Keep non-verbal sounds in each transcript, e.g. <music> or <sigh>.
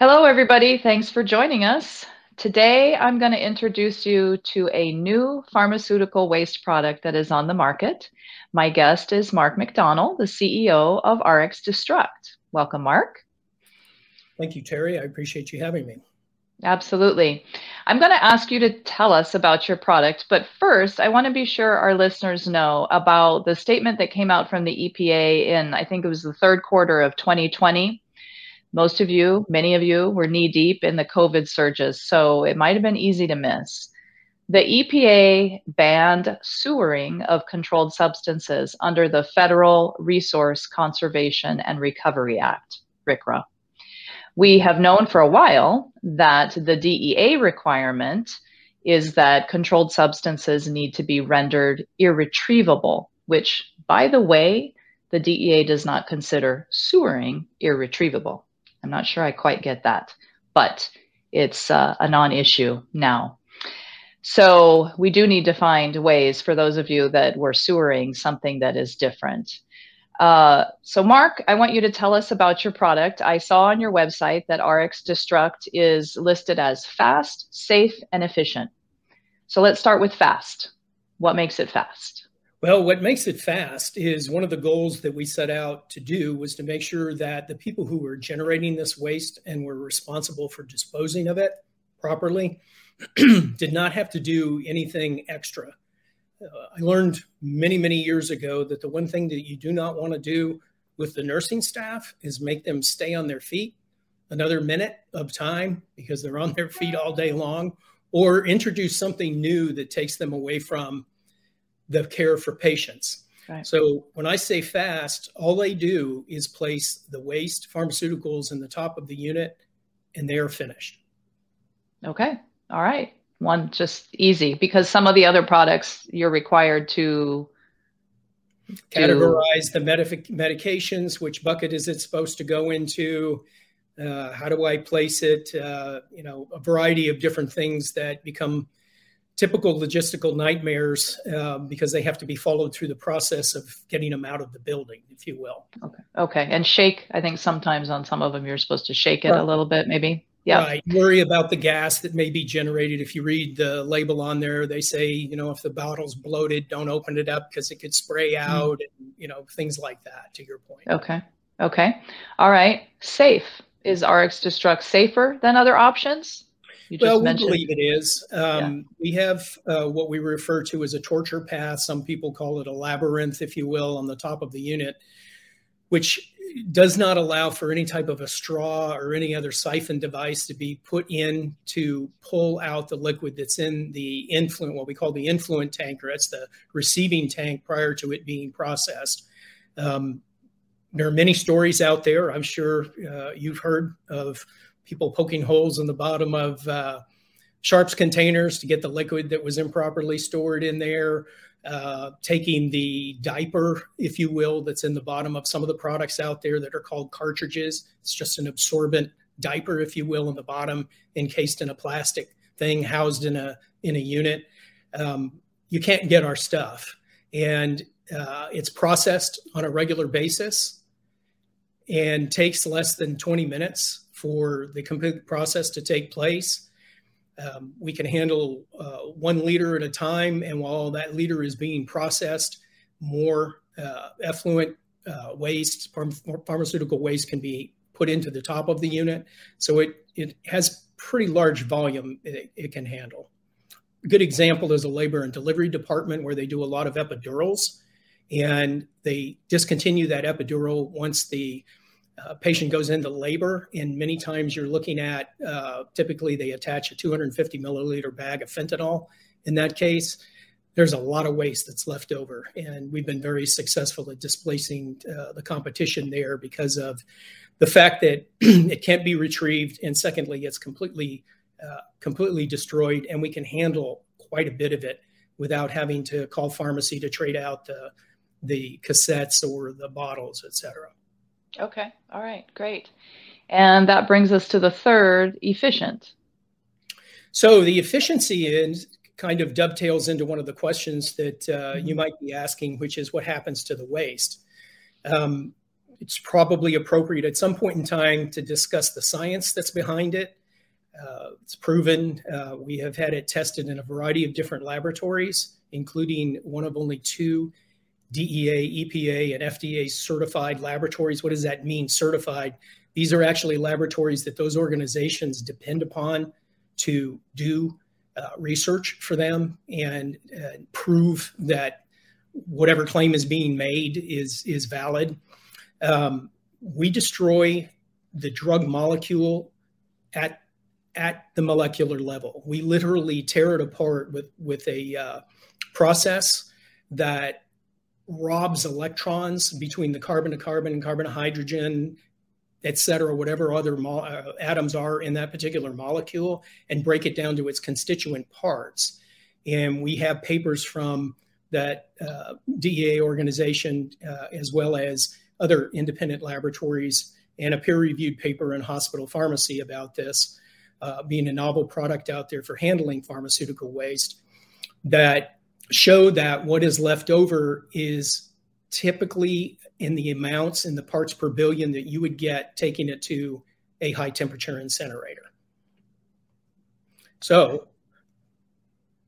Hello, everybody. Thanks for joining us. Today, I'm going to introduce you to a new pharmaceutical waste product that is on the market. My guest is Mark McDonald, the CEO of RX Destruct. Welcome, Mark. Thank you, Terry. I appreciate you having me. Absolutely. I'm going to ask you to tell us about your product, but first, I want to be sure our listeners know about the statement that came out from the EPA in, I think it was the third quarter of 2020 most of you, many of you, were knee deep in the COVID surges, so it might have been easy to miss. The EPA banned sewering of controlled substances under the Federal Resource Conservation and Recovery Act, RCRA. We have known for a while that the DEA requirement is that controlled substances need to be rendered irretrievable, which, by the way, the DEA does not consider sewering irretrievable. I'm not sure I quite get that, but it's uh, a non issue now. So we do need to find ways for those of you that were sewering something that is different. Uh, so, Mark, I want you to tell us about your product. I saw on your website that RX Destruct is listed as fast, safe, and efficient. So, let's start with fast. What makes it fast? Well, what makes it fast is one of the goals that we set out to do was to make sure that the people who were generating this waste and were responsible for disposing of it properly <clears throat> did not have to do anything extra. Uh, I learned many, many years ago that the one thing that you do not want to do with the nursing staff is make them stay on their feet another minute of time because they're on their feet all day long, or introduce something new that takes them away from the care for patients. Right. So when I say fast, all they do is place the waste pharmaceuticals in the top of the unit and they are finished. Okay. All right. One just easy because some of the other products you're required to categorize the medic- medications, which bucket is it supposed to go into? Uh, how do I place it? Uh, you know, a variety of different things that become typical logistical nightmares uh, because they have to be followed through the process of getting them out of the building, if you will. Okay. Okay. And shake, I think sometimes on some of them you're supposed to shake it right. a little bit, maybe. Yeah. Right. Worry about the gas that may be generated. If you read the label on there, they say, you know, if the bottle's bloated, don't open it up because it could spray mm. out mm. and, you know, things like that, to your point. Okay. Okay. All right. Safe. Is RX Destruct safer than other options? Well, we believe it is. Um, yeah. We have uh, what we refer to as a torture path. Some people call it a labyrinth, if you will, on the top of the unit, which does not allow for any type of a straw or any other siphon device to be put in to pull out the liquid that's in the influent, what we call the influent tank, or that's the receiving tank prior to it being processed. Um, there are many stories out there. I'm sure uh, you've heard of people poking holes in the bottom of uh, sharps containers to get the liquid that was improperly stored in there uh, taking the diaper if you will that's in the bottom of some of the products out there that are called cartridges. It's just an absorbent diaper if you will in the bottom encased in a plastic thing housed in a in a unit. Um, you can't get our stuff. And uh, it's processed on a regular basis and takes less than 20 minutes for the complete process to take place. Um, we can handle uh, one liter at a time, and while that liter is being processed, more uh, effluent uh, waste, pharm- pharmaceutical waste, can be put into the top of the unit. So it it has pretty large volume it, it can handle. A good example is a labor and delivery department where they do a lot of epidurals, and they discontinue that epidural once the a patient goes into labor, and many times you're looking at uh, typically they attach a 250 milliliter bag of fentanyl. In that case, there's a lot of waste that's left over, and we've been very successful at displacing uh, the competition there because of the fact that <clears throat> it can't be retrieved, and secondly, it's completely uh, completely destroyed, and we can handle quite a bit of it without having to call pharmacy to trade out the the cassettes or the bottles, et cetera. Okay. All right. Great. And that brings us to the third efficient. So the efficiency is kind of dovetails into one of the questions that uh, mm-hmm. you might be asking, which is what happens to the waste. Um, it's probably appropriate at some point in time to discuss the science that's behind it. Uh, it's proven. Uh, we have had it tested in a variety of different laboratories, including one of only two DEA, EPA, and FDA certified laboratories. What does that mean, certified? These are actually laboratories that those organizations depend upon to do uh, research for them and uh, prove that whatever claim is being made is is valid. Um, we destroy the drug molecule at at the molecular level. We literally tear it apart with with a uh, process that robs electrons between the carbon to carbon and carbon to hydrogen et cetera, whatever other mo- uh, atoms are in that particular molecule, and break it down to its constituent parts. And we have papers from that uh, DEA organization, uh, as well as other independent laboratories, and a peer reviewed paper in hospital pharmacy about this uh, being a novel product out there for handling pharmaceutical waste that show that what is left over is typically in the amounts in the parts per billion that you would get taking it to a high temperature incinerator. So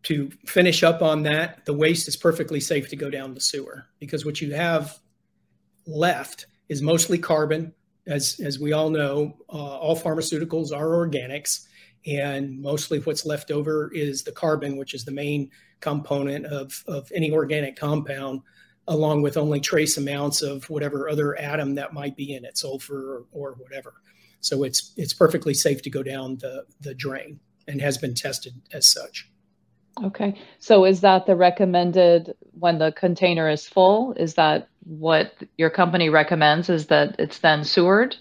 to finish up on that, the waste is perfectly safe to go down the sewer because what you have left is mostly carbon. As, as we all know, uh, all pharmaceuticals are organics, and mostly what's left over is the carbon, which is the main component of, of any organic compound, along with only trace amounts of whatever other atom that might be in it, sulfur or, or whatever. So it's it's perfectly safe to go down the, the drain and has been tested as such. Okay. So is that the recommended when the container is full? Is that what your company recommends? Is that it's then sewered?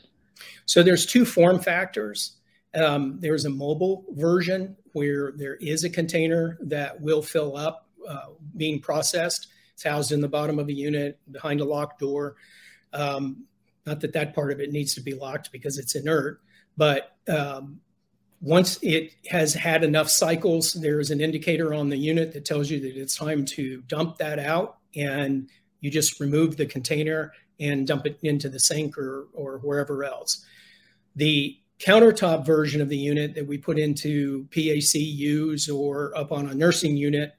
So there's two form factors. Um, there's a mobile version where there is a container that will fill up uh, being processed. It's housed in the bottom of a unit behind a locked door. Um, not that that part of it needs to be locked because it's inert, but um, once it has had enough cycles, there's an indicator on the unit that tells you that it's time to dump that out. And you just remove the container and dump it into the sink or, or wherever else. The countertop version of the unit that we put into PACUs or up on a nursing unit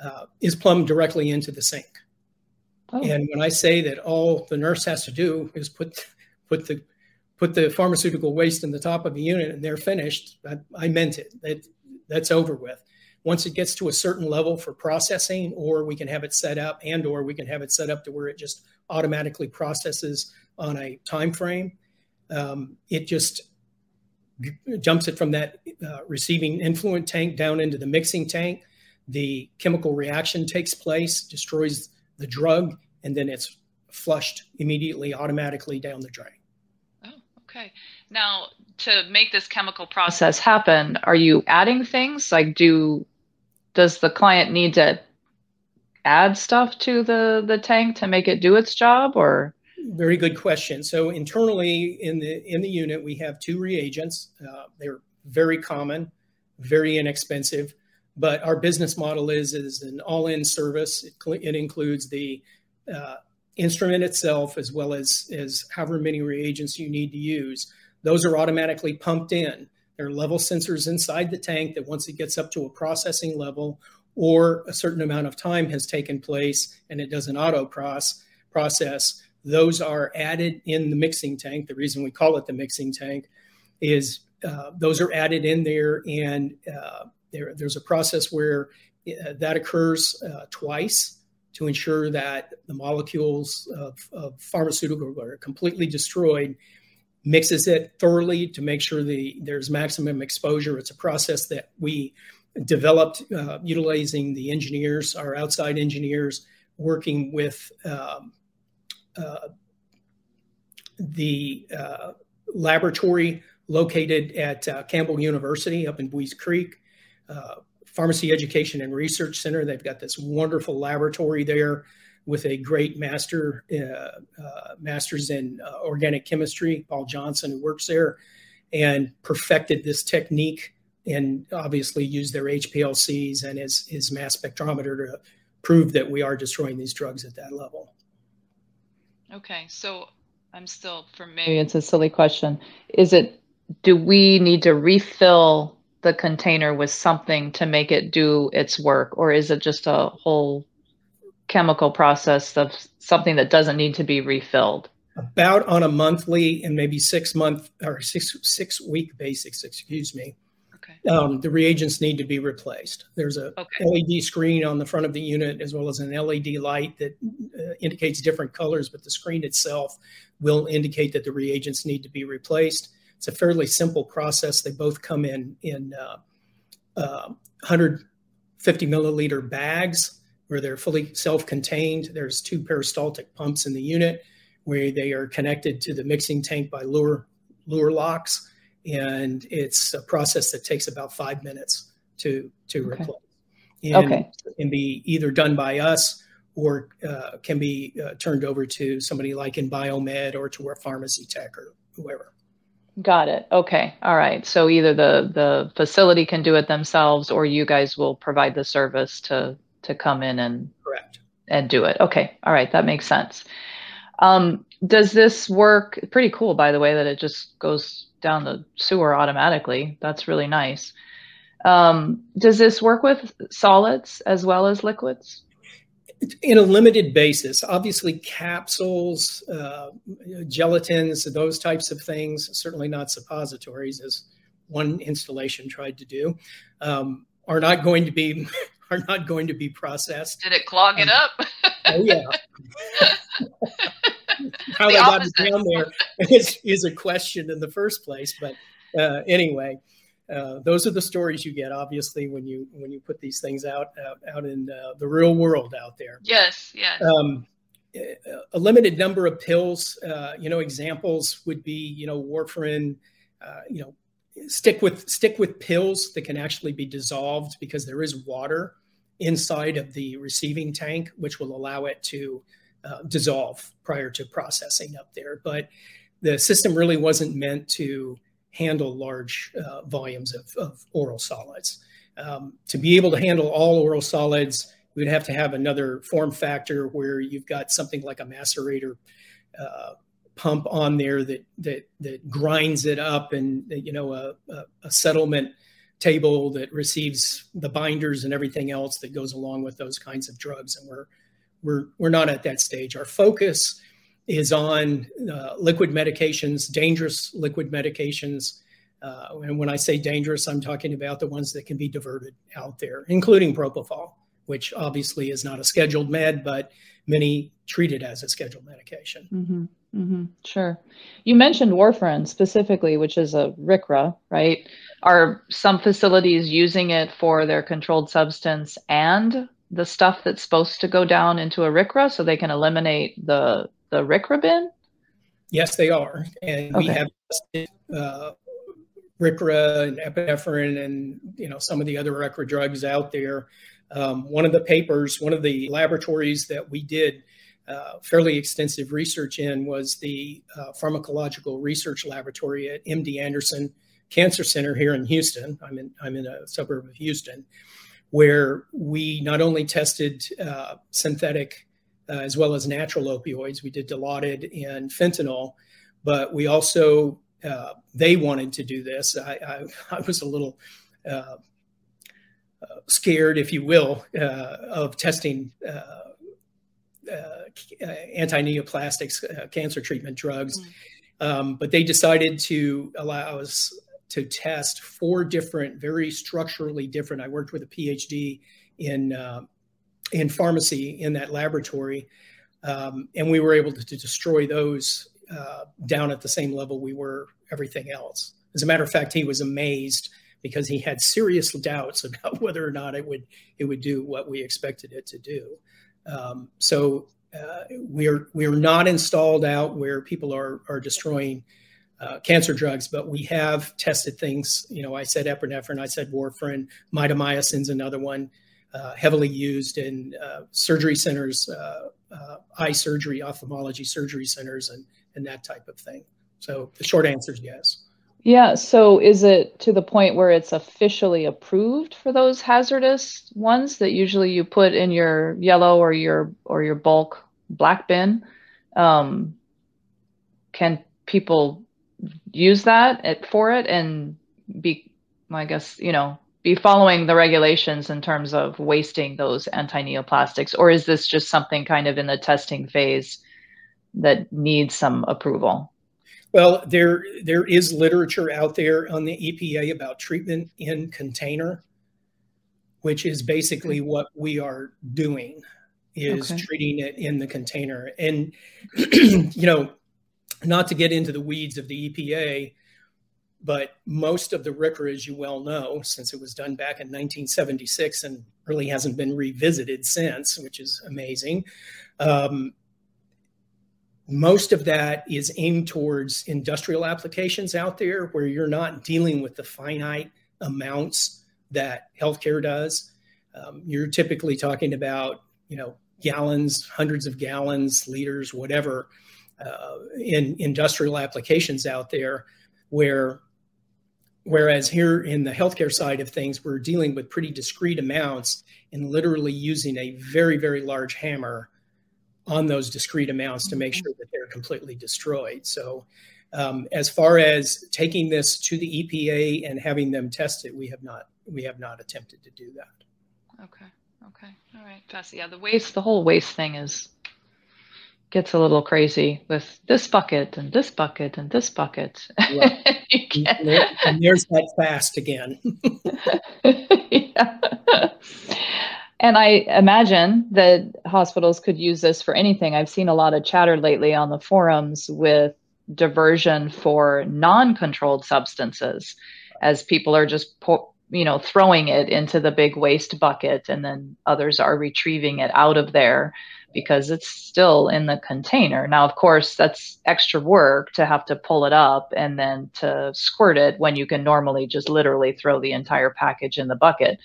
uh, is plumbed directly into the sink. Oh. And when I say that all the nurse has to do is put put the put the pharmaceutical waste in the top of the unit and they're finished, I, I meant it. That that's over with. Once it gets to a certain level for processing, or we can have it set up, and or we can have it set up to where it just automatically processes on a time frame. Um, it just jumps it from that uh, receiving influent tank down into the mixing tank. The chemical reaction takes place, destroys the drug, and then it's flushed immediately, automatically down the drain. Okay. Now, to make this chemical process happen, are you adding things? Like, do does the client need to add stuff to the the tank to make it do its job, or? Very good question. So internally in the in the unit, we have two reagents. Uh, they're very common, very inexpensive, but our business model is is an all-in service. It, it includes the uh, instrument itself, as well as, as however many reagents you need to use. Those are automatically pumped in. There are level sensors inside the tank that once it gets up to a processing level or a certain amount of time has taken place and it does an auto process, those are added in the mixing tank. The reason we call it the mixing tank is uh, those are added in there, and uh, there, there's a process where uh, that occurs uh, twice to ensure that the molecules of, of pharmaceutical are completely destroyed, mixes it thoroughly to make sure the there's maximum exposure. It's a process that we developed uh, utilizing the engineers, our outside engineers, working with um, the uh, laboratory located at uh, Campbell University up in Buies Creek. Uh, Pharmacy Education and Research Center. They've got this wonderful laboratory there with a great master uh, uh, master's in uh, organic chemistry, Paul Johnson, who works there, and perfected this technique and obviously used their HPLCs and his, his mass spectrometer to prove that we are destroying these drugs at that level. Okay, so I'm still for maybe it's a silly question. Is it do we need to refill the container with something to make it do its work or is it just a whole chemical process of something that doesn't need to be refilled? About on a monthly and maybe six month or six six week basis, excuse me. Okay. Um, the reagents need to be replaced. There's a okay. LED screen on the front of the unit as well as an LED light that uh, indicates different colors, but the screen itself will indicate that the reagents need to be replaced. It's a fairly simple process. They both come in in uh, uh, 150 milliliter bags where they're fully self-contained. There's two peristaltic pumps in the unit where they are connected to the mixing tank by Luer Luer locks, and it's a process that takes about five minutes to to okay. replace. And okay. can be either done by us or uh, can be uh, turned over to somebody like in biomed or to a pharmacy tech or whoever. Got it. Okay. All right. So either the the facility can do it themselves, or you guys will provide the service to to come in and correct and do it. Okay. All right. That makes sense. Um, does this work? Pretty cool, by the way, that it just goes down the sewer automatically. That's really nice. Um, does this work with solids as well as liquids? in a limited basis. Obviously, capsules, uh, gelatins, those types of things, certainly not suppositories, as one installation tried to do, um, are not going to be <laughs> are not going to be processed. Did it clog it um, up? oh yeah. <laughs> How the they got it down there <laughs> is, is a question in the first place, but uh, anyway. Uh, those are the stories you get obviously when you when you put these things out out, out in uh, the real world out there yes yes um, a limited number of pills uh, you know examples would be you know warfarin uh, you know stick with stick with pills that can actually be dissolved because there is water inside of the receiving tank which will allow it to uh, dissolve prior to processing up there but the system really wasn't meant to handle large uh, volumes of, of, oral solids. Um, to be able to handle all oral solids, we'd have to have another form factor where you've got something like a macerator uh, pump on there that that that grinds it up, and you know a, a, a settlement table that receives the binders and everything else that goes along with those kinds of drugs. And we're we're we're not at that stage. Our focus is on uh, liquid medications, dangerous liquid medications. Uh, and when I say dangerous, I'm talking about the ones that can be diverted out there, including propofol, which obviously is not a scheduled med, but many treat it as a scheduled medication. Mm-hmm. Mm-hmm. Sure. You mentioned warfarin specifically, which is a RCRA, right? Are some facilities using it for their controlled substance and the stuff that's supposed to go down into a RCRA so they can eliminate the the RCRA bin? Yes, they are, and okay. we have uh, RCRA and epinephrine and you know some of the other RCRA drugs out there. Um, one of the papers, one of the laboratories that we did uh, fairly extensive research in was the uh, Pharmacological Research Laboratory at MD Anderson Cancer Center here in Houston. I'm in I'm in a suburb of Houston, where we not only tested uh, synthetic uh, as well as natural opioids. We did Dilaudid and fentanyl, but we also uh, they wanted to do this. I, I, <laughs> I was a little uh, uh scared, if you will, uh, of testing uh, anti-neoplastics cancer treatment drugs. Mm. Um, but they decided to allow us to test four different, very structurally different. I worked with a PhD in in pharmacy in that laboratory. Um, and we were able to, to destroy those uh, down at the same level we were everything else. As a matter of fact, he was amazed because he had serious doubts <laughs> about whether or not it would it would do what we expected it to do. Um, so uh, we're we're not installed out where people are are destroying uh, cancer drugs, but we have tested things. You know, I said epinephrine, I said warfarin, mitomycin's another one uh, heavily used in uh, surgery centers, uh, uh, eye surgery, ophthalmology surgery centers, and, and that type of thing. So the short answer is yes. Yeah. So is it to the point where it's officially approved for those hazardous ones that usually you put in your yellow or your or your bulk black bin? Um, can people use that for it and be, I guess, you know, be following the regulations in terms of wasting those anti-neoplastics, or is this just something kind of in the testing phase that needs some approval? Well, there there is literature out there on the EPA about treatment in container, which is basically mm-hmm. what we are doing is okay. treating it in the container. And <clears throat> you know, not to get into the weeds of the EPA, but most of the RCRA, as you well know, since it was done back in 1976 and really hasn't been revisited since, which is amazing. Um, most of that is aimed towards industrial applications out there where you're not dealing with the finite amounts that healthcare does. Um, you're typically talking about, you know, gallons, hundreds of gallons, liters, whatever, uh, in industrial applications out there, where whereas here in the healthcare side of things, we're dealing with pretty discrete amounts and literally using a very, very large hammer on those discrete amounts to make mm-hmm. sure that they're completely destroyed. So, um, as far as taking this to the EPA and having them test it, we have not we have not attempted to do that. Okay. Okay. All right. Pass. Yeah, the waste, the whole waste thing is gets a little crazy with this bucket and this bucket and this bucket. Right. <laughs> and there's that fast again. <laughs> yeah. And I imagine that hospitals could use this for anything. I've seen a lot of chatter lately on the forums with diversion for non-controlled substances as people are just po- you know throwing it into the big waste bucket and then others are retrieving it out of there because it's still in the container. Now, of course, that's extra work to have to pull it up and then to squirt it when you can normally just literally throw the entire package in the bucket.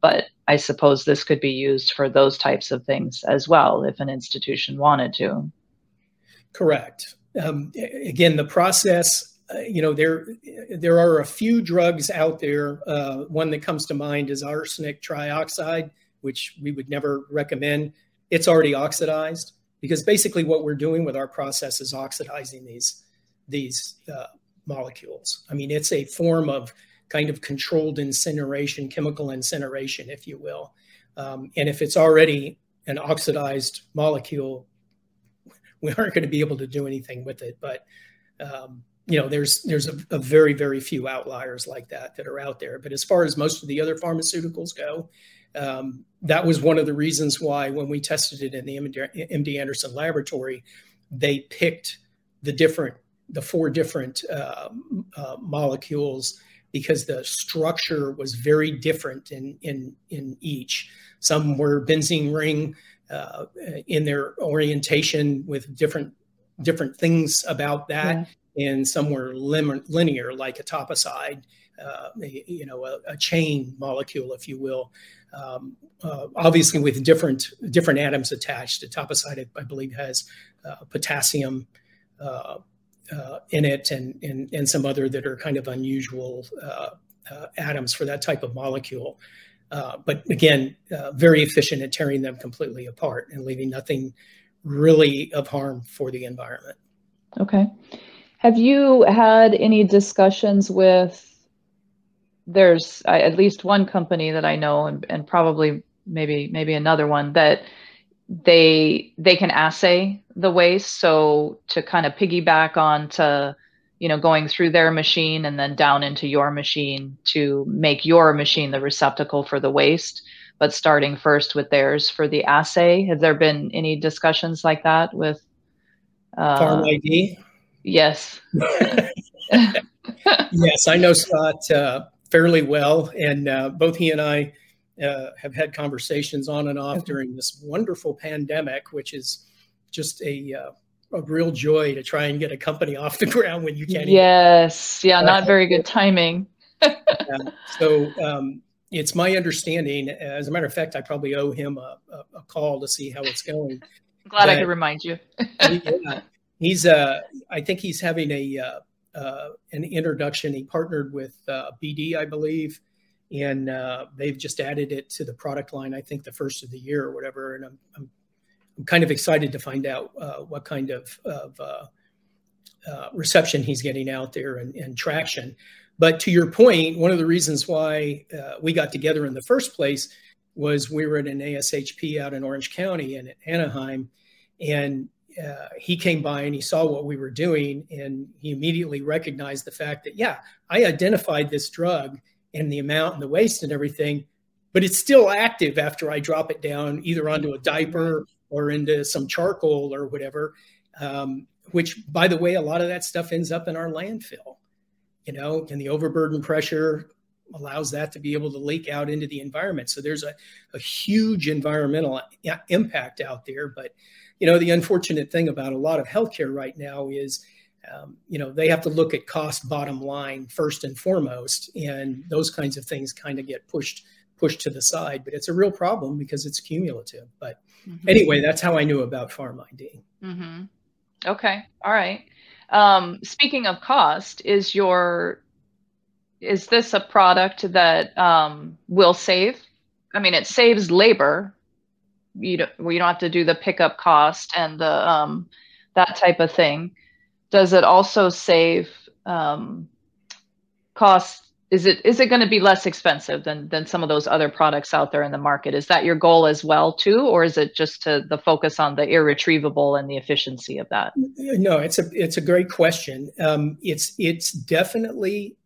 But I suppose this could be used for those types of things as well if an institution wanted to. Correct. Um, again, the process. Uh, you know, there there are a few drugs out there. Uh, one that comes to mind is arsenic trioxide, which we would never recommend. It's already oxidized because basically what we're doing with our process is oxidizing these these uh, molecules. I mean, it's a form of kind of controlled incineration, chemical incineration, if you will. Um, and if it's already an oxidized molecule, we aren't going to be able to do anything with it. But um, you know, there's there's a, a, very very few outliers like that that are out there. But as far as most of the other pharmaceuticals go, um, that was one of the reasons why when we tested it in the MD Anderson laboratory, they picked the different the four different uh, uh, molecules because the structure was very different in in in each. Some were benzene ring uh, in their orientation with different different things about that, yeah. and some were lim- linear, like etoposide, uh, you know, a, a, chain molecule, if you will. Um, uh, obviously, with different different atoms attached, etoposide, I, I believe, has uh, potassium. Uh, uh, in it and, and, and some other that are kind of unusual uh, atoms for that type of molecule. But again, very efficient at tearing them completely apart and leaving nothing really of harm for the environment. Okay. Have you had any discussions with? There's at least one company that I know, and, and probably maybe maybe another one that they they can assay the waste. So to kind of piggyback on to you know going through their machine and then down into your machine to make your machine the receptacle for the waste but starting first with theirs for the assay. Have there been any discussions like that with uh, farm id yes. <laughs> Yes i know scott uh, fairly well and uh, both he and i uh, have had conversations on and off during this wonderful pandemic, which is just a uh, a real joy to try and get a company off the <laughs> ground when you can't. Yes, even, yeah, not very good timing. <laughs> so um, it's my understanding. As a matter of fact, I probably owe him a, a, a call to see how it's going. I'm <laughs> glad that, I could remind you. yeah, he's. Uh, I think he's having a uh, uh, an introduction. He partnered with uh, BD, I believe, and uh, they've just added it to the product line. I think the first of the year or whatever. And I'm I'm, I'm kind of excited to find out uh, what kind of of, uh, uh, reception he's getting out there and, and, traction. But to your point, one of the reasons why uh, we got together in the first place was we were at an ASHP out in Orange County and at Anaheim, and uh, he came by and he saw what we were doing, and he immediately recognized the fact that yeah, I identified this drug and the amount and the waste and everything, but it's still active after I drop it down either onto a diaper or into some charcoal or whatever. Um, which, by the way, a lot of that stuff ends up in our landfill. You know, and the overburden pressure allows that to be able to leak out into the environment. So there's a, a huge environmental impact out there. But, you know, the unfortunate thing about a lot of healthcare right now is, um, you know, they have to look at cost bottom line first and foremost, and those kinds of things kind of get pushed pushed to the side. But it's a real problem because it's cumulative. But mm-hmm. anyway, that's how I knew about PharmID. Mm-hmm. Okay, all right. Um, speaking of cost, is your is this a product that um, will save? I mean, it saves labor. You don't, you don't have to do the pickup cost and the um, that type of thing. Does it also save um, costs? Is it is it going to be less expensive than than some of those other products out there in the market? Is that your goal as well too, or is it just to the focus on the irretrievable and the efficiency of that? No, it's a it's a great question. Um, it's it's definitely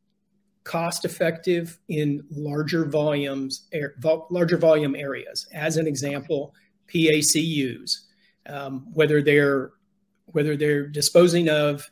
cost effective in larger volumes, er, larger volume areas. As an example, PACUs, um, whether they're whether they're disposing of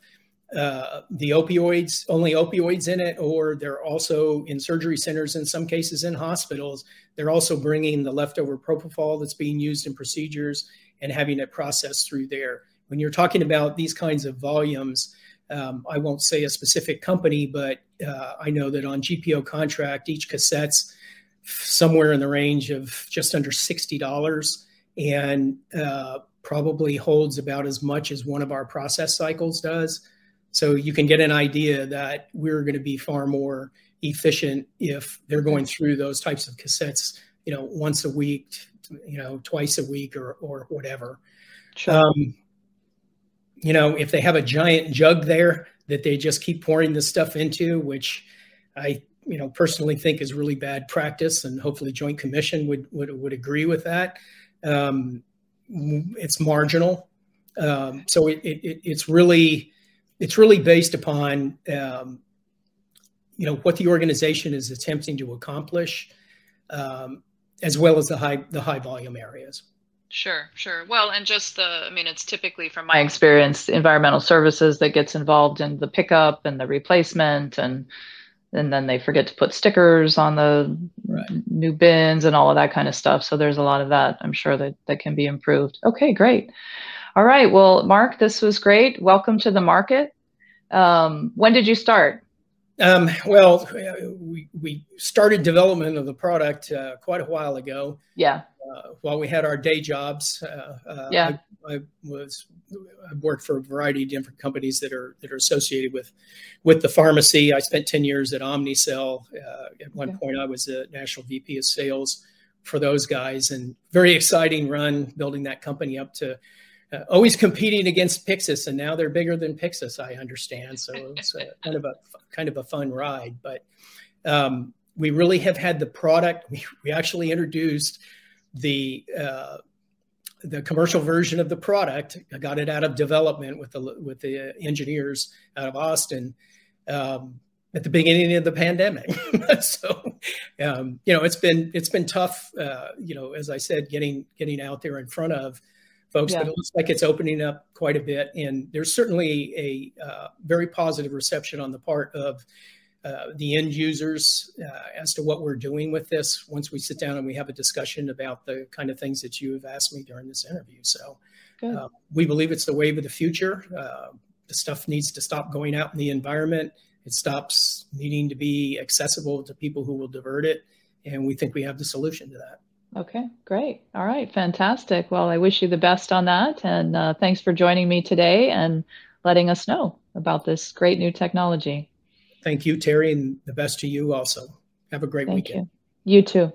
uh, the opioids, only opioids in it, or they're also in surgery centers, in some cases in hospitals. They're also bringing the leftover propofol that's being used in procedures and having it processed through there. When you're talking about these kinds of volumes, um, I won't say a specific company, but uh, I know that on GPO contract, each cassette's somewhere in the range of just under $60 and uh, probably holds about as much as one of our process cycles does. So you can get an idea that we're going to be far more efficient if they're going through those types of cassettes, you know, once a week, you know, twice a week or, or whatever. Sure. Um, you know, if they have a giant jug there that they just keep pouring this stuff into, which I, you know, personally think is really bad practice, and hopefully Joint Commission would would, would agree with that. Um, it's marginal, um, so it, it, it's really it's really based upon um, you know what the organization is attempting to accomplish, um, as well as the high the high volume areas. Sure, sure. Well, and just the, I mean, it's typically from my experience, environmental services that gets involved in the pickup and the replacement, and and then they forget to put stickers on the right. new bins and all of that kind of stuff. So there's a lot of that. I'm sure that that can be improved. Okay, great. All right. Well, Mark, this was great. Welcome to the market. Um, when did you start? Um, well, we, we started development of the product uh, quite a while ago. Yeah. Uh, while we had our day jobs, uh, uh yeah. I, I, was I worked for a variety of different companies that are that are associated with with the pharmacy. I spent ten years at Omnicell. Uh, at one point, I was a national VP of sales for those guys, and very exciting run building that company up to uh, always competing against Pyxis, and now they're bigger than Pyxis. I understand, so it's a, kind of a kind of a fun ride. But um, we really have had the product. We, we actually introduced the uh, the commercial version of the product. I got it out of development with the with the engineers out of Austin. Um, at the beginning of the pandemic. <laughs> so, um, you know, it's been it's been tough. Uh, you know, as I said, getting getting out there in front of folks, yeah. but it looks like it's opening up quite a bit. And there's certainly a uh, very positive reception on the part of uh, the end users uh, as to what we're doing with this once we sit down and we have a discussion about the kind of things that you have asked me during this interview. So uh, we believe it's the wave of the future. Uh, the stuff needs to stop going out in the environment. It stops needing to be accessible to people who will divert it. And we think we have the solution to that. Okay, great. All right, fantastic. Well, I wish you the best on that. And uh, thanks for joining me today and letting us know about this great new technology. Thank you, Terry, and the best to you also. Have a great Thank weekend. You. you too.